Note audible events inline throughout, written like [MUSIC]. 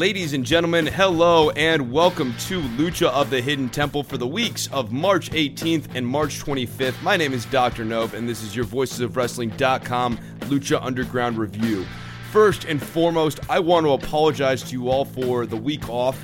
Ladies and gentlemen, hello and welcome to Lucha of the Hidden Temple for the weeks of March 18th and March 25th. My name is Dr. Nove, and this is your Voices of Wrestling.com Lucha Underground review. First and foremost, I want to apologize to you all for the week off.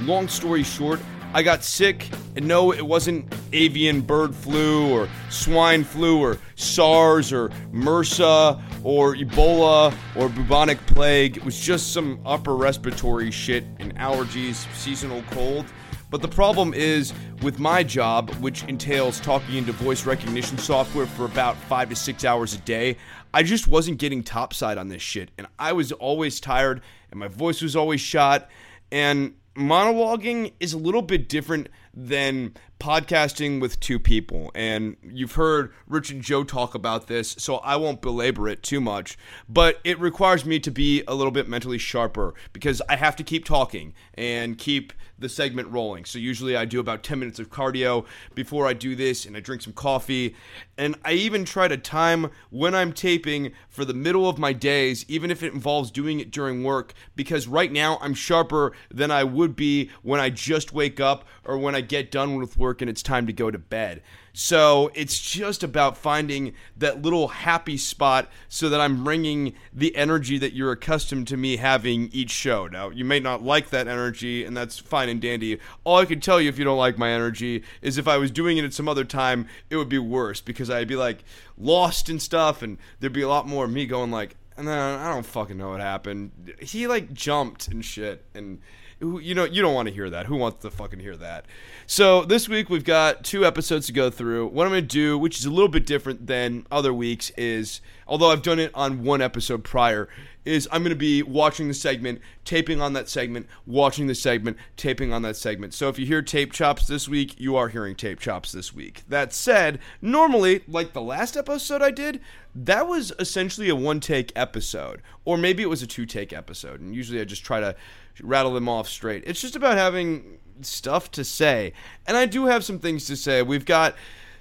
Long story short, I got sick, and no, it wasn't avian bird flu or swine flu or SARS or MRSA or Ebola or bubonic plague. It was just some upper respiratory shit and allergies, seasonal cold. But the problem is with my job, which entails talking into voice recognition software for about five to six hours a day, I just wasn't getting topside on this shit. And I was always tired, and my voice was always shot. And monologuing is a little bit different than podcasting with two people. And you've heard Rich and Joe talk about this, so I won't belabor it too much. But it requires me to be a little bit mentally sharper because I have to keep talking and keep the segment rolling. So usually I do about 10 minutes of cardio before I do this and I drink some coffee. And I even try to time when I'm taping for the middle of my days, even if it involves doing it during work, because right now I'm sharper than I would be when I just wake up or when I get done with work and it's time to go to bed. So it's just about finding that little happy spot so that I'm bringing the energy that you're accustomed to me having each show. Now, you may not like that energy, and that's fine and dandy. All I can tell you if you don't like my energy is if I was doing it at some other time, it would be worse because I'd be like lost and stuff, and there'd be a lot more of me going like, and then I don't fucking know what happened. He like jumped and shit, and you know you don't want to hear that. Who wants to fucking hear that? So this week we've got two episodes to go through. What I'm going to do, which is a little bit different than other weeks, is although I've done it on one episode prior, is I'm going to be watching the segment, taping on that segment, watching the segment, taping on that segment. So if you hear tape chops this week, you are hearing tape chops this week. That said, normally, like the last episode I did, that was essentially a one take episode, or maybe it was a two take episode. And usually I just try to rattle them off straight. It's just about having stuff to say. And I do have some things to say. We've got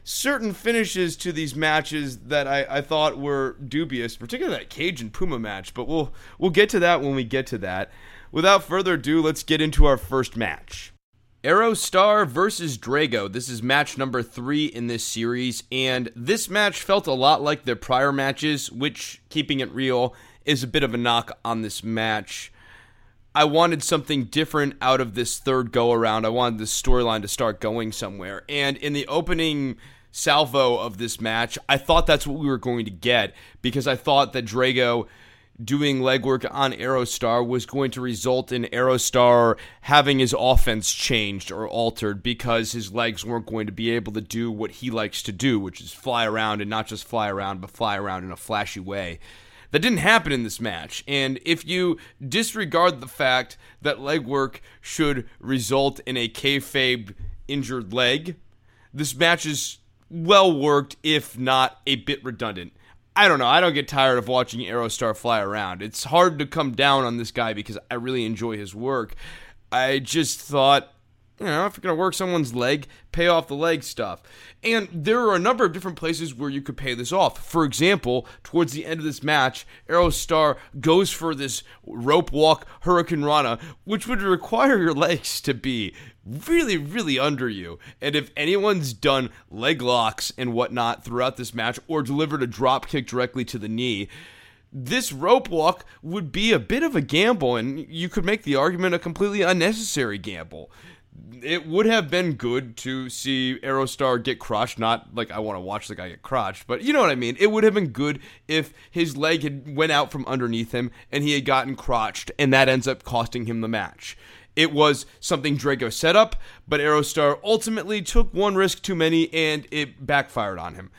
certain finishes to these matches that I, I thought were dubious, particularly that Cage and Puma match, but we'll we'll get to that when we get to that. Without further ado, let's get into our first match. Aerostar versus Drago. This is match number three in this series, and this match felt a lot like their prior matches, which, keeping it real, is a bit of a knock on this match. I wanted something different out of this third go around. I wanted this storyline to start going somewhere. And in the opening salvo of this match, I thought that's what we were going to get because I thought that Drago doing legwork on Aerostar was going to result in Aerostar having his offense changed or altered because his legs weren't going to be able to do what he likes to do, which is fly around and not just fly around, but fly around in a flashy way. That didn't happen in this match. And if you disregard the fact that legwork should result in a kayfabe injured leg, this match is well worked, if not a bit redundant. I don't know. I don't get tired of watching Aerostar fly around. It's hard to come down on this guy because I really enjoy his work. I just thought you know, if you're going to work someone's leg, pay off the leg stuff. And there are a number of different places where you could pay this off. For example, towards the end of this match, Aerostar goes for this rope walk Hurricane Rana, which would require your [LAUGHS] legs to be really, really under you. And if anyone's done leg locks and whatnot throughout this match or delivered a drop kick directly to the knee, this rope walk would be a bit of a gamble, and you could make the argument a completely unnecessary gamble it would have been good to see Aerostar get crushed. Not like I want to watch the guy get crushed, but you know what I mean. It would have been good if his leg had went out from underneath him and he had gotten crotched, and that ends up costing him the match. It was something Drago set up, but Aerostar ultimately took one risk too many, and it backfired on him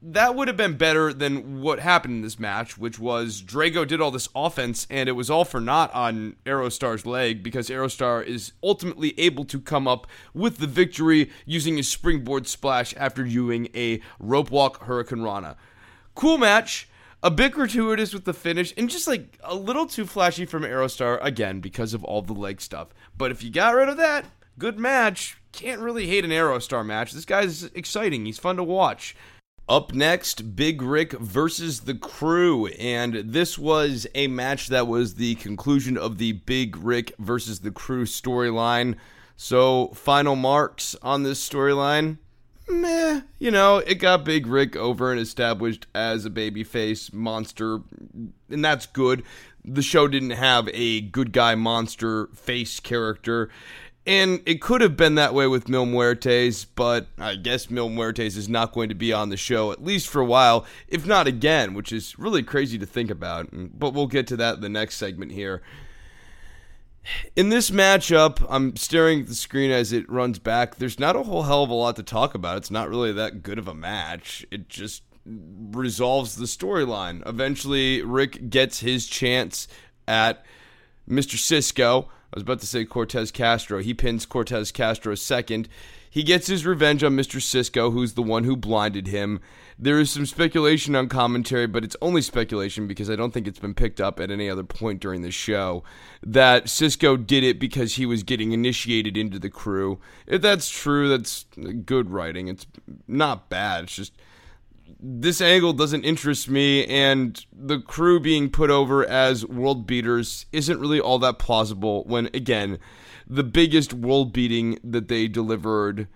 that would have been better than what happened in this match, which was Drago did all this offense and it was all for naught on Aerostar's leg because Aerostar is ultimately able to come up with the victory using a springboard splash after doing a rope walk Hurricane Rana. Cool match, a bit gratuitous with the finish, and just like a little too flashy from Aerostar again because of all the leg stuff. But if you got rid of that, good match. Can't really hate an Aerostar match. This guy's exciting. He's fun to watch. Up next, Big Rick versus the crew. And this was a match that was the conclusion of the Big Rick versus the crew storyline. So, final marks on this storyline. Meh, you know, it got Big Rick over and established as a babyface monster, and that's good. The show didn't have a good guy monster face character, and it could have been that way with Mil Muertes, but I guess Mil Muertes is not going to be on the show, at least for a while, if not again, which is really crazy to think about. But we'll get to that in the next segment here. In this matchup, I'm staring at the screen as it runs back. There's not a whole hell of a lot to talk about. It's not really that good of a match. It just resolves the storyline. Eventually, Rick gets his chance at Mr. Cisco I was about to say Cortez Castro. He pins Cortez Castro second. He gets his revenge on Mr. Cisco, who's the one who blinded him. There is some speculation on commentary, but it's only speculation because I don't think it's been picked up at any other point during the show that Cisco did it because he was getting initiated into the crew. If that's true, that's good writing. It's not bad. It's just this angle doesn't interest me, and the crew being put over as world beaters isn't really all that plausible when, again, the biggest world beating that they delivered.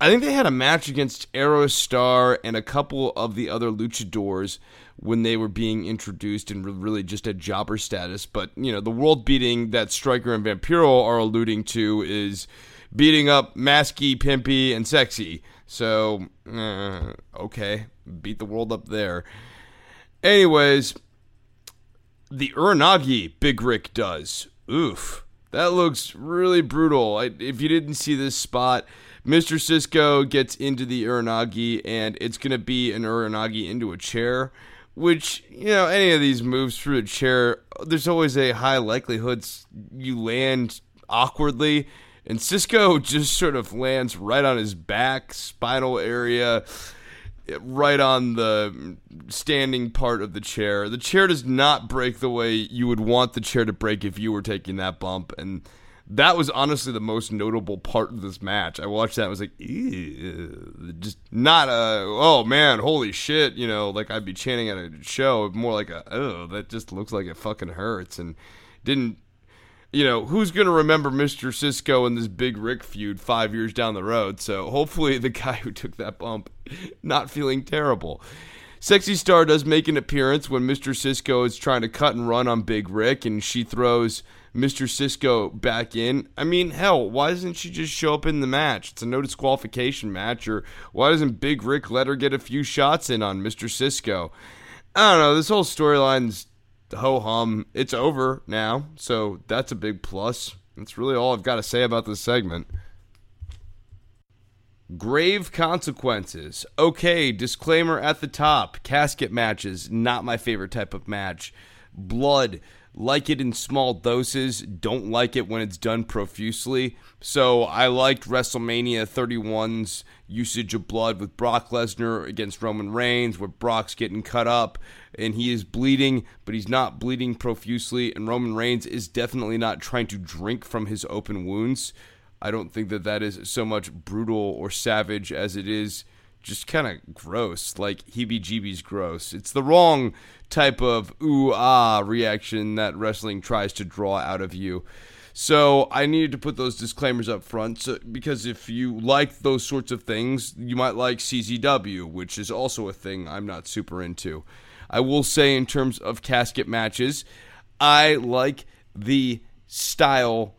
I think they had a match against Aerostar and a couple of the other luchadors when they were being introduced and really just at jobber status. But, you know, the world beating that Striker and Vampiro are alluding to is beating up Masky, Pimpy, and Sexy. So, uh, okay, beat the world up there. Anyways, the Uranage Big Rick does. Oof. That looks really brutal. I, if you didn't see this spot, Mr. Cisco gets into the Uranage, and it's going to be an Uranage into a chair. Which, you know, any of these moves through a chair, there's always a high likelihood you land awkwardly and Cisco [LAUGHS] just sort of lands right on his back, spinal area, right on the standing part of the chair. The chair does not break the way you would want the chair to break if you were taking that bump, and that was honestly the most notable part of this match. I watched that, I was like, just not a oh man, holy shit, you know, like I'd be chanting at a show, more like a oh that just looks like it fucking hurts, and didn't you know, who's going to remember Mr. Cisco and this Big Rick feud five years down the road? So hopefully the guy who took that bump not feeling terrible. Sexy Star does make an appearance when Mr. Cisco is trying to cut and run on Big Rick, and she throws Mr. Cisco back in. I mean, hell, why doesn't she just show up in the match? It's a no disqualification match, or why doesn't Big Rick let her get a few shots in on Mr. Cisco? I don't know. This whole storyline's ho hum. It's over now, so that's a big plus. That's really all I've got to say about this segment. Grave consequences. Okay, disclaimer at the top casket matches, not my favorite type of match. Blood, like it in small doses, don't like it when it's done profusely. So I liked WrestleMania 31's usage of blood with Brock Lesnar against Roman Reigns, where Brock's getting cut up and he is bleeding, but he's not bleeding profusely. And Roman Reigns is definitely not trying to drink from his open wounds. I don't think that that is so much brutal or savage as it is just kind of gross, like heebie jeebies gross. It's the wrong type of ooh ah reaction that wrestling tries to draw out of you. So I needed to put those disclaimers up front so, because if you like those sorts of things, you might like CZW, which is also a thing I'm not super into. I will say, in terms of casket matches, I like the style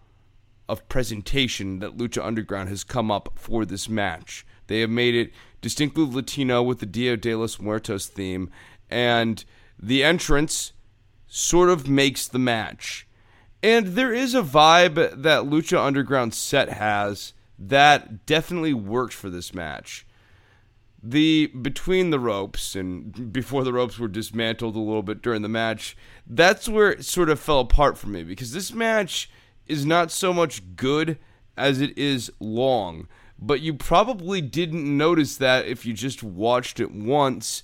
of presentation that Lucha Underground has come up for this match. They have made it distinctly Latino with the Dia de los Muertos theme, and the entrance sort of makes the match. And there is a vibe that Lucha Underground set has that definitely worked for this match. The between the ropes and before the ropes were dismantled a little bit during the match, that's where it sort of fell apart for me because this match is not so much good as it is long. But you probably didn't notice that if you just watched it once.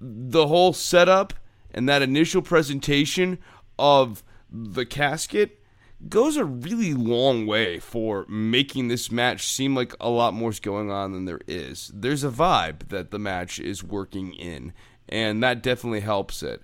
The whole setup and that initial presentation of the casket goes a really long way for making this match seem like a lot more is going on than there is. There's a vibe that the match is working in, and that definitely helps it.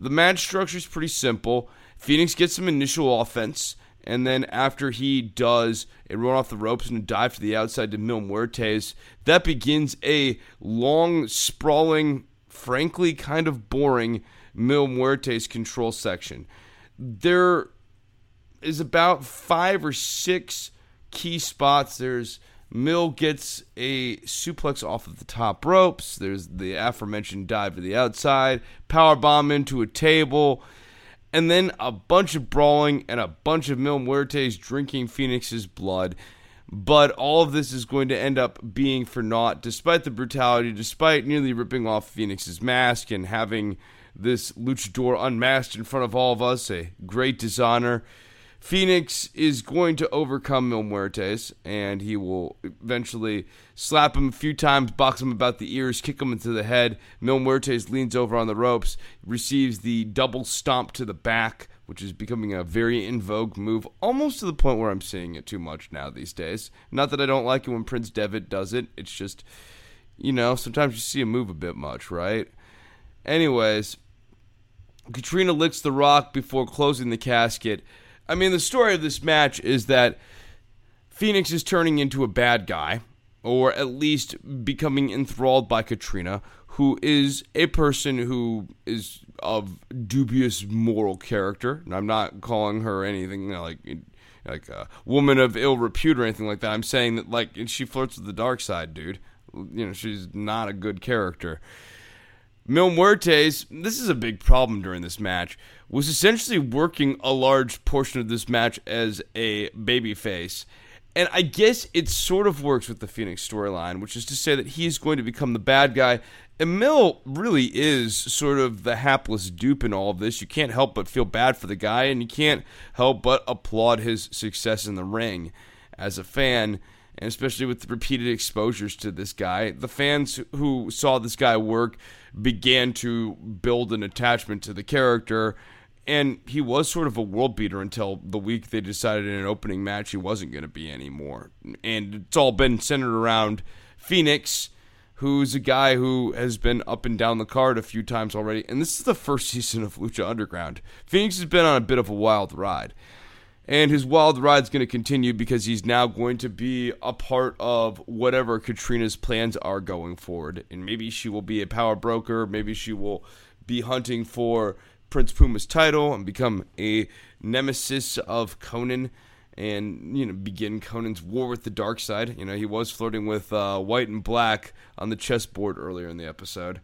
The match structure is pretty simple. Phoenix gets some initial offense, and then after he does a run off the ropes and a dive to the outside to Mil Muertes, that begins a long, sprawling, frankly kind of boring Mil Muertes control section. There is about five or six key spots. There's Mil gets a suplex off of the top ropes. There's the aforementioned dive to the outside, power bomb into a table, and then a bunch of brawling and a bunch of Mil Muertes drinking Phoenix's blood. But all of this is going to end up being for naught, despite the brutality, despite nearly ripping off Phoenix's mask and having this luchador unmasked in front of all of us, a great dishonor. Phoenix is going to overcome Mil Muertes, and he will eventually slap him a few times, box him about the ears, kick him into the head. Mil Muertes leans over on the ropes, receives the double stomp to the back, which is becoming a very in vogue move, almost to the point where I'm seeing it too much now these days. Not that I don't like it when Prince Devitt does it, it's just, you know, sometimes you see a move a bit much, right? Anyways, Catrina licks the rock before closing the casket. I mean, the story of this match is that Phoenix is turning into a bad guy, or at least becoming enthralled by Catrina, who is a person who is of dubious moral character. And I'm not calling her anything like like a woman of ill repute or anything like that. I'm saying that like she flirts with the dark side, dude. You know, she's not a good character. Mil Muertes, this is a big problem during this match, was essentially working a large portion of this match as a babyface. And I guess it sort of works with the Phoenix storyline, which is to say that he's going to become the bad guy. And Mil really is sort of the hapless dupe in all of this. You can't help but feel bad for the guy, and you can't help but applaud his success in the ring as a fan and especially with repeated exposures to this guy, the fans who saw this guy work began to build an attachment to the character. And he was sort of a world beater until the week they decided in an opening match he wasn't going to be anymore. And it's all been centered around Phoenix, who's a guy who has been up and down the card a few times already. And this is the first [LAUGHS] season of Lucha Underground. Phoenix has been on a bit of a wild ride. And his wild ride's going to continue because he's now going to be a part of whatever Catrina's plans are going forward. And maybe she will be a power broker. Maybe she will be hunting for Prince Puma's title and become a nemesis of Konnan and you know begin Konnan's war with the dark side. You know he was flirting with uh, white and black on the chessboard earlier in the episode.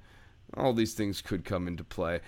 All these things could come into play.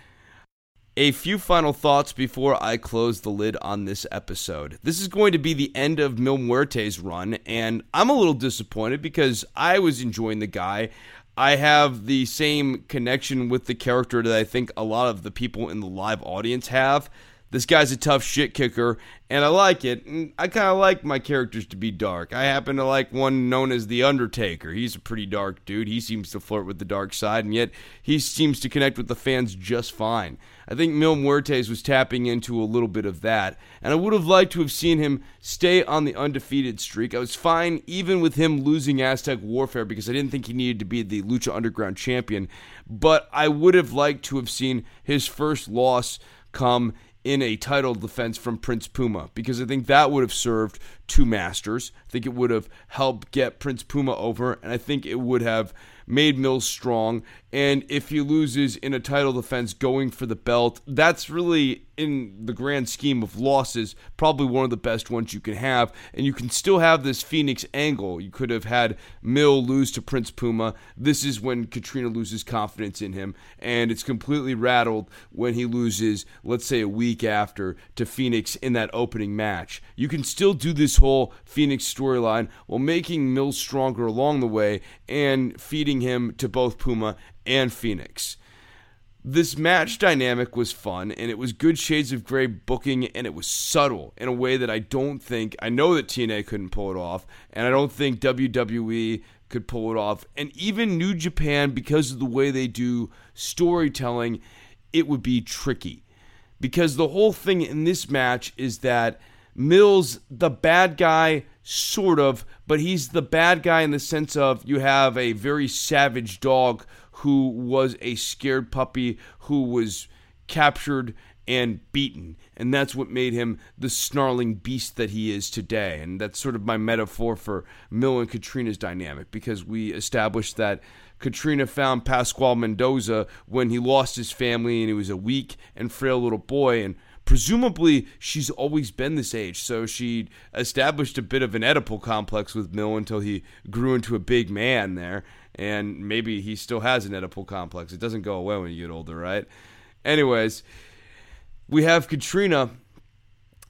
A few final thoughts before I close the lid on this episode. This is going to be the end of Mil Muertes' run, and I'm a little disappointed because I was enjoying the guy. I have the same connection with the character that I think a lot of the people in the live audience have. This guy's a tough shit kicker, and I like it. I kind of like my characters to be dark. I happen to like one known as The Undertaker. He's a pretty dark dude. He seems to flirt with the dark side, and yet he seems to connect with the fans just fine. I think Mil Muertes was tapping into a little bit of that, and I would have liked to have seen him stay on the undefeated streak. I was fine even with him losing Aztec Warfare because I didn't think he needed to be the Lucha Underground champion, but I would have liked to have seen his first loss come in a title defense from Prince Puma because I think that would have served two masters. I think it would have helped get Prince Puma over, and I think it would have made Mil's strong. And if he loses in a title defense going for the belt, that's really, in the grand scheme of losses, probably one of the best ones you can have. And you can still have this Phoenix angle. You could have had Mil lose to Prince Puma. This is when Catrina loses confidence in him. And it's completely rattled when he loses, let's say, a week after to Phoenix in that opening match. You can still do this whole Phoenix storyline while making Mil stronger along the way and feeding him to both Puma and Phoenix. This match dynamic was fun and it was good shades of gray booking and it was subtle in a way that I don't think I know that TNA couldn't pull it off and I don't think WWE could pull it off. And even New Japan because of the way they do storytelling it would be tricky. Because the whole thing in this match is that Mil's the bad guy sort of but he's the bad guy in the sense of you have a very savage dog who was a scared puppy who was captured and beaten. And that's what made him the snarling beast that he is today. And that's sort of my metaphor for Mil and Catrina's dynamic because we established that Katrina found Pascual Mendoza when he lost his family and he was a weak and frail little boy. And presumably she's always been this age. So she established a bit of an Oedipal complex with Mil until he grew into a big man there and maybe he still has an Oedipal complex. It doesn't go away when you get older, right? Anyways, we have Catrina,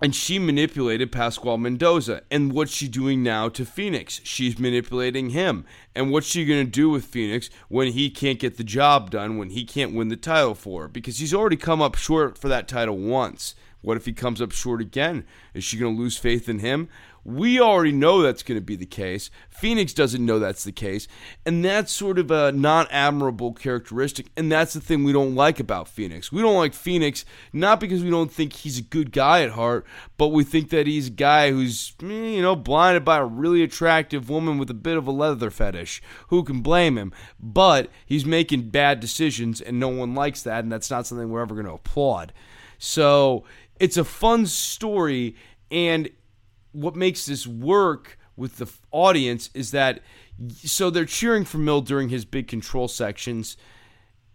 and she manipulated Pascual Mendoza. And what's she doing now to Phoenix? She's manipulating him. And what's she going to do with Phoenix when he can't get the job done, when he can't win the title for her? Because he's already come up short for that title once. What if he comes up short again? Is she going to lose faith in him? We already know that's going to be the case. Phoenix doesn't know that's the case. And that's sort of a not admirable characteristic. And that's the thing we don't like about Phoenix. We don't like Phoenix not because we don't think he's a good guy at heart, but we think that he's a guy who's, eh, you know, blinded by a really attractive woman with a bit of a leather fetish. Who can blame him? But he's making bad decisions, and no one likes that. And that's not something we're ever going to applaud. So it's a fun story. And what makes this work with the audience is that so they're cheering for Mil during his big control sections.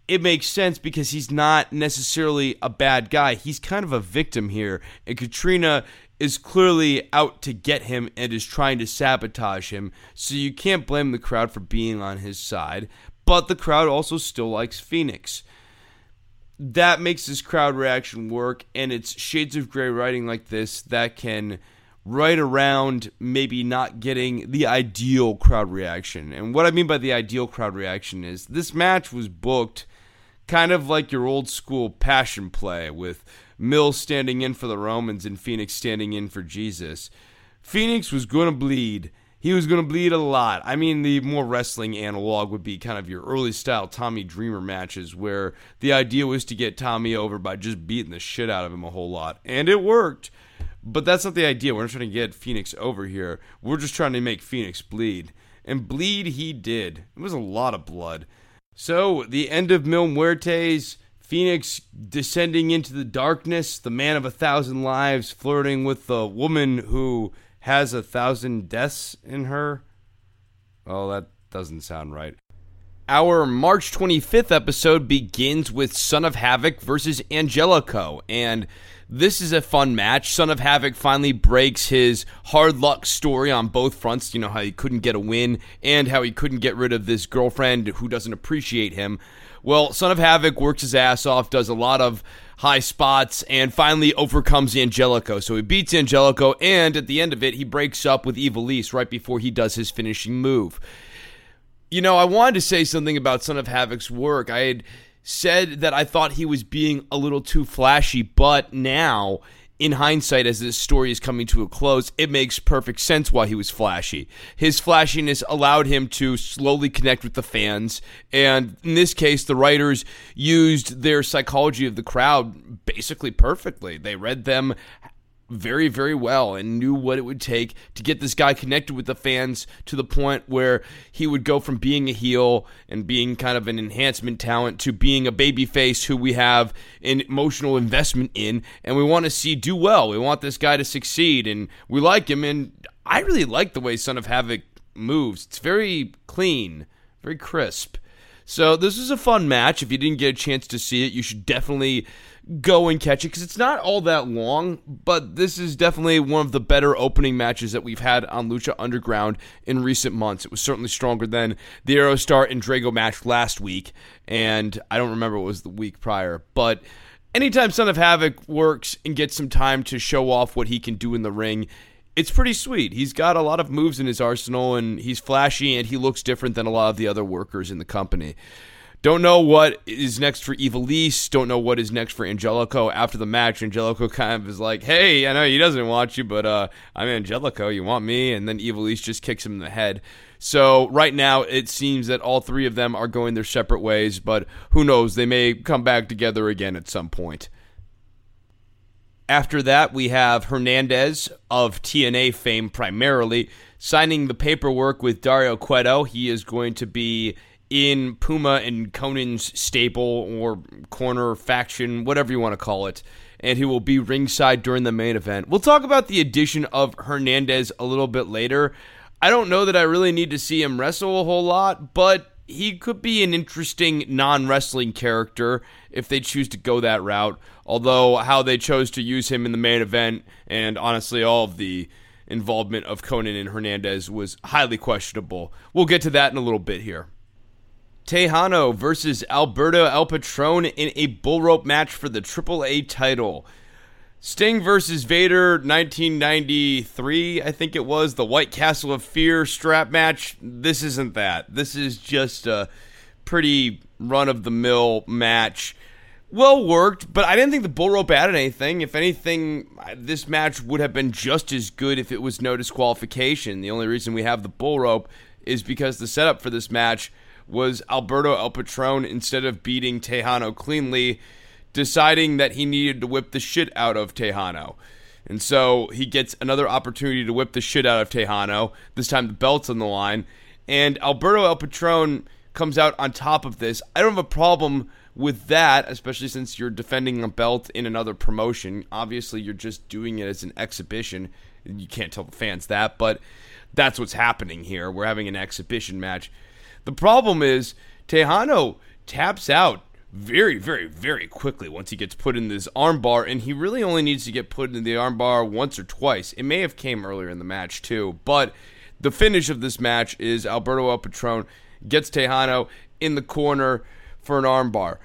It makes sense because he's not necessarily a bad guy. He's kind of a victim here. And Catrina is clearly out to get him and is trying to sabotage him. So you can't blame the crowd for being on his side. But the crowd also still likes Phoenix. That makes this crowd reaction work. And it's shades of gray writing like this that can right around maybe not getting the ideal crowd reaction. And what I mean by the ideal crowd reaction is this match was booked kind of like your old school passion play with Mil's standing in for the Romans and Phoenix standing in for Jesus. Phoenix was going to bleed. He was going to bleed a lot. I mean, the more wrestling analog would be kind of your early style Tommy Dreamer matches where the idea was to get Tommy over by just beating the shit out of him a whole lot. And it worked. But that's not the idea. We're not trying to get Phoenix over here. We're just trying to make Phoenix bleed. And bleed he did. It was a lot of blood. So, the end of Mil Muertes, Phoenix descending into the darkness, the man of a thousand lives flirting with the woman who has a thousand deaths in her. Oh, that doesn't sound right. Our March 25th episode begins with Son of Havoc versus Angelico. And this is a fun match. Son of Havoc finally breaks his hard luck story on both fronts. You know, how he couldn't get a win and how he couldn't get rid of this girlfriend who doesn't appreciate him. Well, Son of Havoc works his ass off, does a lot of high spots, and finally overcomes Angelico. So he beats Angelico, and at the end of it, he breaks up with Ivelisse right before he does his finishing move. You know, I wanted to say something about Son of Havoc's work. I had said that I thought he was being a little too flashy, but now in hindsight, as this story is coming to a close, it makes perfect sense why he was flashy. His flashiness allowed him to slowly connect with the fans, and in this case, the writers used their psychology of the crowd basically perfectly. They read them very, very well and knew what it would take to get this guy connected with the fans to the point where he would go from being a heel and being kind of an enhancement talent to being a baby face who we have an emotional investment in and we want to see do well. We want this guy to succeed and we like him and I really like the way Son of Havoc moves. It's very clean, very crisp. So this is a fun match. If you didn't get a chance to see it, you should definitely go and catch it because it's not all that long, but this is definitely one of the better opening matches that we've had on Lucha Underground in recent months. It was certainly stronger than the Aerostar and Drago match last week, and I don't remember what was the week prior, but anytime Son of Havoc works and gets some time to show off what he can do in the ring, it's pretty sweet. He's got a lot of moves in his arsenal, and he's flashy, and he looks different than a lot of the other workers in the company. Don't know what is next for Ivelisse. Don't know what is next for Angelico. After the match, Angelico kind of is like, "Hey, I know he doesn't want you, but uh, I'm Angelico. You want me?" And then Ivelisse just kicks him in the head. So right now, it seems that all three of them are going their separate ways. But who knows? They may come back together again at some point. After that, we have Hernandez of TNA fame primarily signing the paperwork with Dario Cueto. He is going to be in Puma and Konnan's stable or corner faction, whatever you want to call it, and he will be ringside during the main event. We'll talk about the addition of Hernandez a little bit later. I don't know that I really need to see him wrestle a whole lot, but he could be an interesting non wrestling character if they choose to go that route. Although, how they chose to use him in the main event and honestly, all of the involvement of Konnan and Hernandez was highly questionable. We'll get to that in a little bit here. Tejano versus Alberto El Patron in a bull rope match for the AAA title. Sting versus Vader 1993, I think it was, the White Castle of Fear strap match. This isn't that. This is just a pretty run of the mill match. Well worked, but I didn't think the bull rope added anything. If anything, this match would have been just as good if it was no disqualification. The only reason we have the bull rope is because the setup for this match was Alberto El Patron instead of beating Tejano cleanly, deciding that he needed to whip the shit out of Tejano. And so he gets another opportunity to whip the shit out of Tejano. This time the belt's on the line. And Alberto El Patron comes out on top of this. I don't have a problem with that, especially since you're defending a belt in another promotion. Obviously, you're just doing it as an exhibition. You can't tell the fans that, but that's what's happening here. We're having an exhibition match. The problem is Tejano taps out very, very, very quickly once he gets put in this armbar, and he really only needs to get put in the armbar once or twice. It may have came earlier in the match too, but the finish of this match is Alberto El Patron gets Tejano in the corner for an armbar,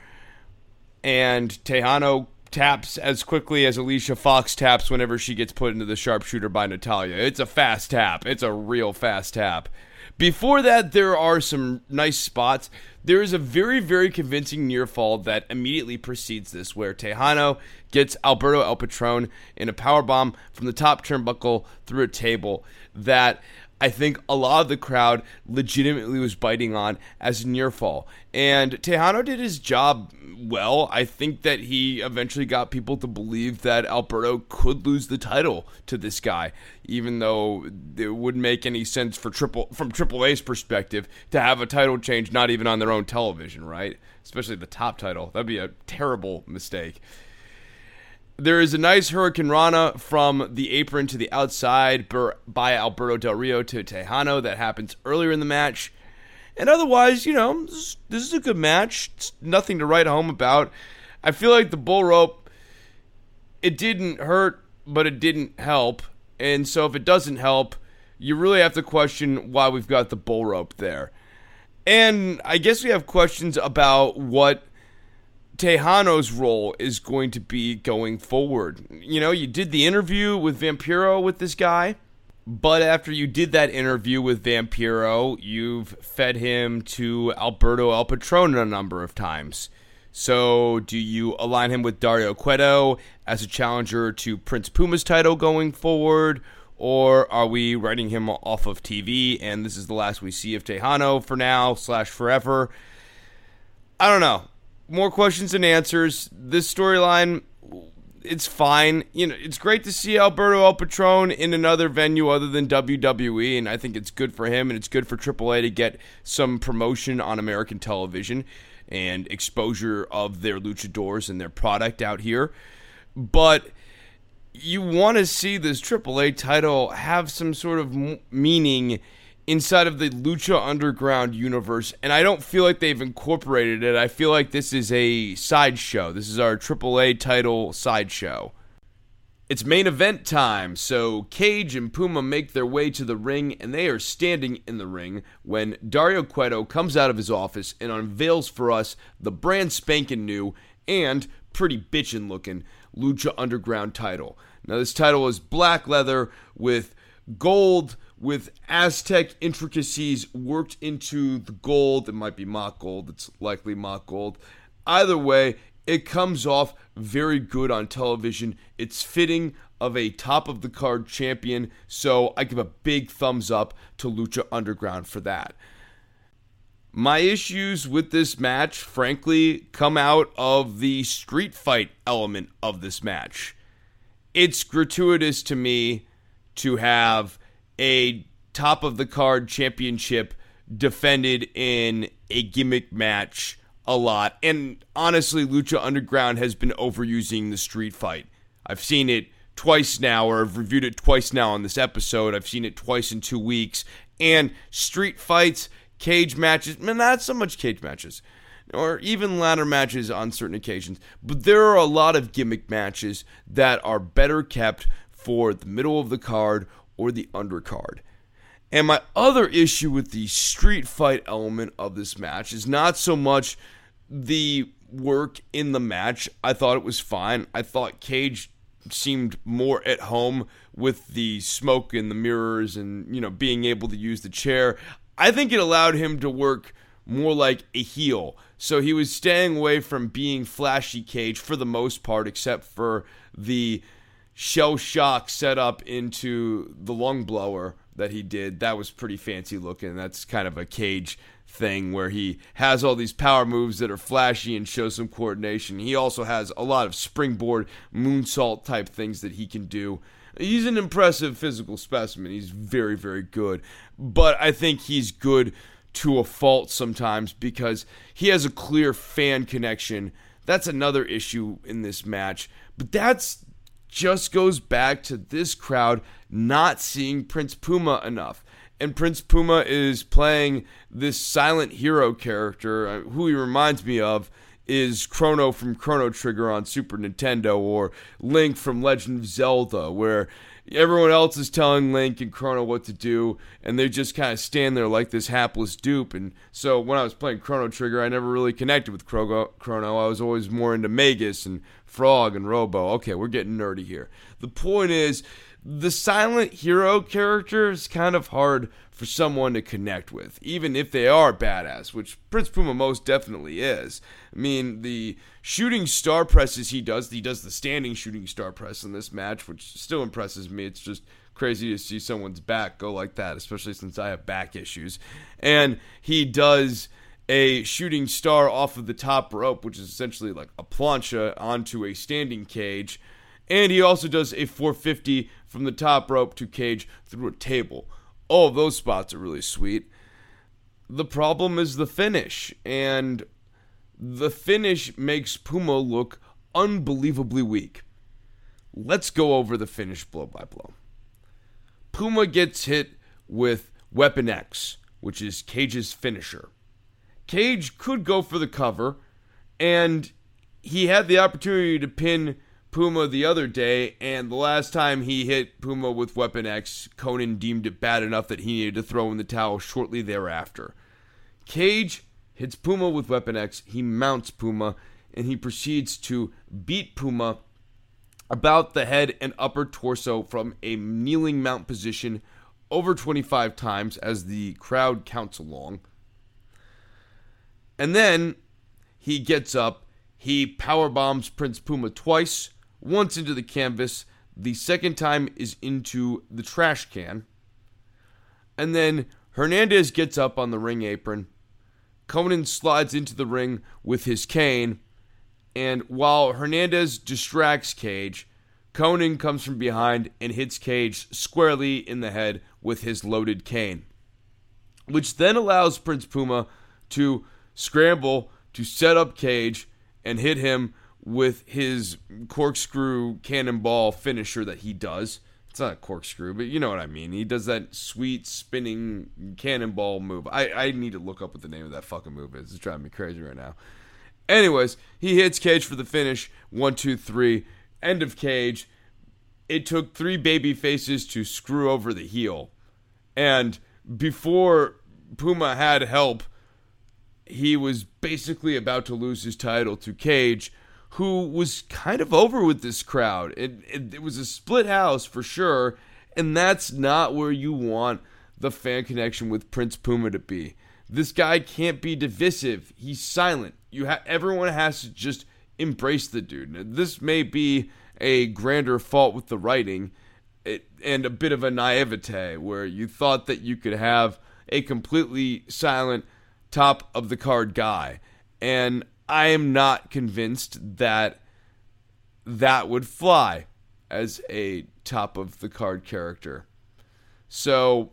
and Tejano taps as quickly as Alicia Fox taps whenever she gets put into the sharpshooter by Natalya. It's a fast tap. It's a real fast tap. Before that, there are some nice spots. There is a very, very convincing near fall that immediately precedes this, where Tejano gets Alberto El Patron in a power bomb from the top turnbuckle through a table that I think a lot of the crowd legitimately was biting on as near fall. And Tejano did his job well. I think that he eventually got people to believe that Alberto could lose the title to this guy, even though it wouldn't make any sense for triple from Triple A's perspective to have a title change not even on their own television, right? Especially the top title. That'd be a terrible mistake. There is a nice Hurricane Rana from the apron to the outside by Alberto Del Rio to Tejano that happens earlier in the match. And otherwise, you know, this, is a good match. It's nothing to write home about. I feel like the bull rope, it didn't hurt, but it didn't help. And so if it doesn't help, you really have to question why we've got the bull rope there. And I guess we have questions about what Tejano's role is going to be going forward. You know, you did the interview with Vampiro with this guy, but after you did that interview with Vampiro, you've fed him to Alberto El Patron a number of times. So, do you align him with Dario Cueto as a challenger to Prince Puma's title going forward? Or are we writing him off of TV and this is the last we see of Tejano for now, slash forever? I don't know. More questions than answers. This storyline, it's fine. You know, it's great to see Alberto El Patron in another venue other than WWE, and I think it's good for him and it's good for AAA to get some promotion on American television and exposure of their luchadors and their product out here. But you want to see this AAA title have some sort of meaning inside of the Lucha Underground universe, and I don't feel like they've incorporated it. I feel like this is a sideshow. This is our AAA title sideshow. It's main event time, so Cage and Puma make their way to the ring, and they are standing in the ring when Dario Cueto comes out of his office and unveils for us the brand spanking new and pretty bitchin' looking Lucha Underground title. Now, this title is black leather with gold with Aztec intricacies worked into the gold. It might be mock gold, it's likely mock gold. Either way, it comes off very good on television. It's fitting of a top of the card champion, so I give a big thumbs up to Lucha Underground for that. My issues with this match, frankly, come out of the street fight element of this match. It's gratuitous to me to have a top of the card championship defended in a gimmick match a lot. And honestly, Lucha Underground has been overusing the street fight. I've seen it twice now, or I've reviewed it twice now on this episode. I've seen it twice in two weeks. And street fights, cage matches, man, not so much cage matches, or even ladder matches on certain occasions. But there are a lot of gimmick matches that are better kept for the middle of the card or the undercard. And my other issue with the street fight element of this match is not so much the work in the match. I thought it was fine. I thought Cage seemed more at home with the smoke and the mirrors and, you know, being able to use the chair. I think it allowed him to work more like a heel. So he was staying away from being flashy Cage for the most part, except for the shell shock setup into the lung blower that he did. That was pretty fancy looking. That's kind of a Cage thing where he has all these power moves that are flashy and show some coordination. He also has a lot of springboard moonsault type things that he can do. He's an impressive physical specimen. He's very, very good. But I think he's good to a fault sometimes because he has a clear fan connection. That's another issue in this match. But that's just goes back to this crowd not seeing Prince Puma enough and Prince Puma is playing this silent hero character. Uh, who he reminds me of is Chrono from Chrono Trigger on Super Nintendo or Link from Legend of Zelda, where everyone else is telling Link and Chrono what to do, and they just kind of stand there like this hapless dupe. And so when I was playing Chrono Trigger, I never really connected with Chrono. I was always more into Magus and Frog and Robo. Okay, we're getting nerdy here. The point is the silent hero character is kind of hard for someone to connect with, even if they are badass, which Prince Puma most definitely is. I mean, the shooting star presses he does, he does the standing shooting star press in this match, which still impresses me. It's just crazy to see someone's back go like that, especially since I have back issues. And he does a shooting star off of the top rope, which is essentially like a plancha onto a standing cage. And he also does a 450 from the top rope to cage through a table. All those spots are really sweet. The problem is the finish, and the finish makes Puma look unbelievably weak. Let's go over the finish blow by blow. Puma gets hit with Weapon X, which is Cage's finisher. Cage could go for the cover, and he had the opportunity to pin Puma the other day, and the last time he hit Puma with Weapon X, Konnan deemed it bad enough that he needed to throw in the towel shortly thereafter. Cage hits Puma with Weapon X, he mounts Puma, and he proceeds to beat Puma about the head and upper torso from a kneeling mount position over 25 times as the crowd counts along. And then he gets up He power bombs Prince Puma twice, once into the canvas, the second time is into the trash can. And then Hernandez gets up on the ring apron. Konnan slides into the ring with his cane. And while Hernandez distracts Cage, Konnan comes from behind and hits Cage squarely in the head with his loaded cane, which then allows Prince Puma to scramble to set up Cage and hit him with his corkscrew cannonball finisher that he does. It's not a corkscrew, but you know what I mean. He does that sweet spinning cannonball move. I, I need to look up what the name of that fucking move is. It's driving me crazy right now. Anyways, he hits Cage for the finish. One, two, three. End of Cage. It took three baby faces to screw over the heel. And before Puma had help, he was basically about to lose his title to Cage who was kind of over with this crowd. It, it, it, was a split house for sure, and that's not where you want the fan connection with Prince Puma to be. This guy can't be divisive. He's silent. You ha- everyone has to just embrace the dude. Now, this may be a grander fault with the writing it, and a bit of a naivete where you thought that you could have a completely silent top of the card guy. And I am not convinced that that would fly as a top of the card character. So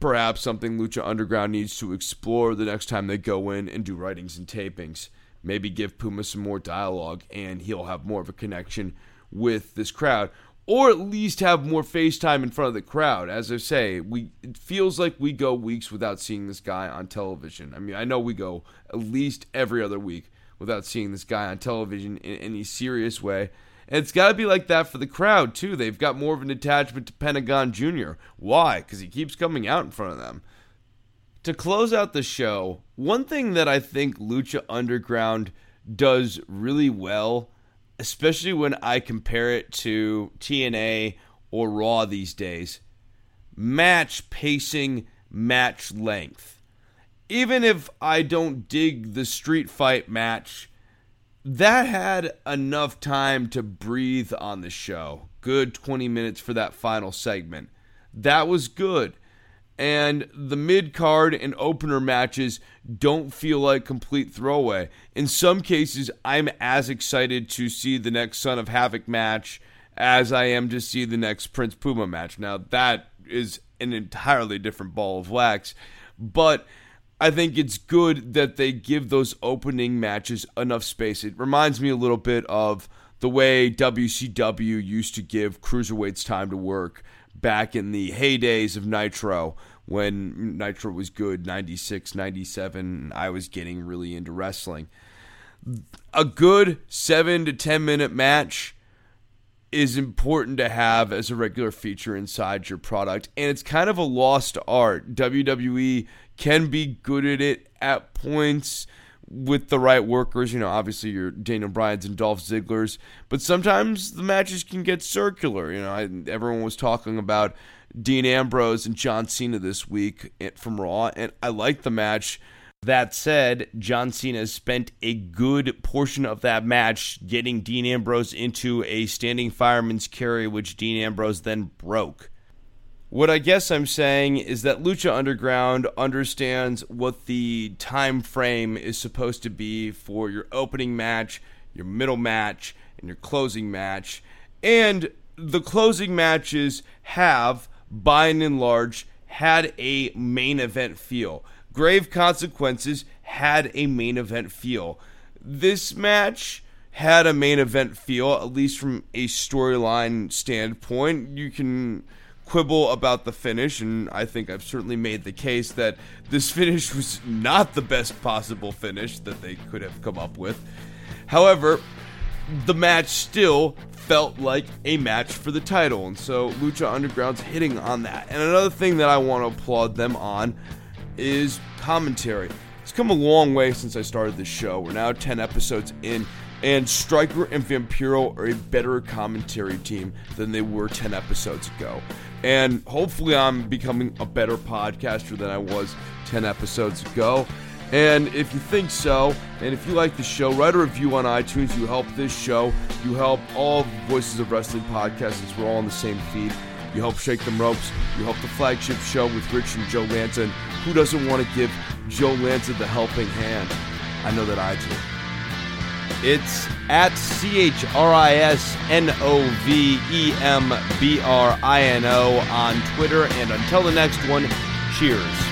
perhaps something Lucha Underground needs to explore the next time they go in and do writings and tapings. Maybe give Puma some more dialogue and he'll have more of a connection with this crowd or at least have more FaceTime in front of the crowd. As I say, we it feels like we go weeks without seeing this guy on television. I mean, I know we go at least every other week without seeing this guy on television in any serious way. And it's got to be like that for the crowd, too. They've got more of an attachment to Pentagon Jr. Why? Because he keeps coming out in front of them. To close out the show, one thing that I think Lucha Underground does really well especially when I compare it to TNA or Raw these days. Match pacing, match length. Even if I don't dig the street fight match, that had enough time to breathe on the show. Good 20 minutes for that final segment. That was good and the mid card and opener matches don't feel like complete throwaway. In some cases, I'm as excited to see the next Son of Havoc match as I am to see the next Prince Puma match. Now, that is an entirely different ball of wax, but I think it's good that they give those opening matches enough space. It reminds me a little bit of the way WCW used to give cruiserweights time to work back in the heydays of Nitro when Nitro was good, 96, 97. I was getting really into wrestling. A good seven to 10 minute match is important to have as a regular feature inside your product. And it's kind of a lost art. WWE can be good at it at points with the right workers. You know, obviously your Daniel Bryan's and Dolph Ziggler's, but sometimes the matches can get circular. You know, I, everyone was talking about Dean Ambrose and John Cena this week from Raw, and I like the match. That said, John Cena spent a good portion of that match getting Dean Ambrose into a standing fireman's carry, which Dean Ambrose then broke. What I guess I'm saying is that Lucha Underground understands what the time frame is supposed to be for your opening match, your middle match, and your closing match. And the closing matches have by and large, had a main event feel. Grave Consequences had a main event feel. This match had a main event feel, at least from a storyline standpoint. You can quibble about the finish, and I think I've certainly made the case that this finish was not the best possible finish that they could have come up with. However, the match still felt like a match for the title. And so Lucha Underground's hitting on that. And another thing that I want to applaud them on is commentary. It's come a long way since I started this show. We're now 10 episodes in, and Striker and Vampiro are a better commentary team than they were 10 episodes ago. And hopefully, I'm becoming a better podcaster than I was 10 episodes ago. And if you think so, and if you like the show, write a review on iTunes. You help this show. You help all Voices of Wrestling podcasts since we're all on the same feed. You help Shake Them Ropes. You help the flagship show with Rich and Joe Lanza. And who doesn't want to give Joe Lanza the helping hand? I know that I do. It's at C H R I S N O V E M B R I N O on Twitter. And until the next one, cheers.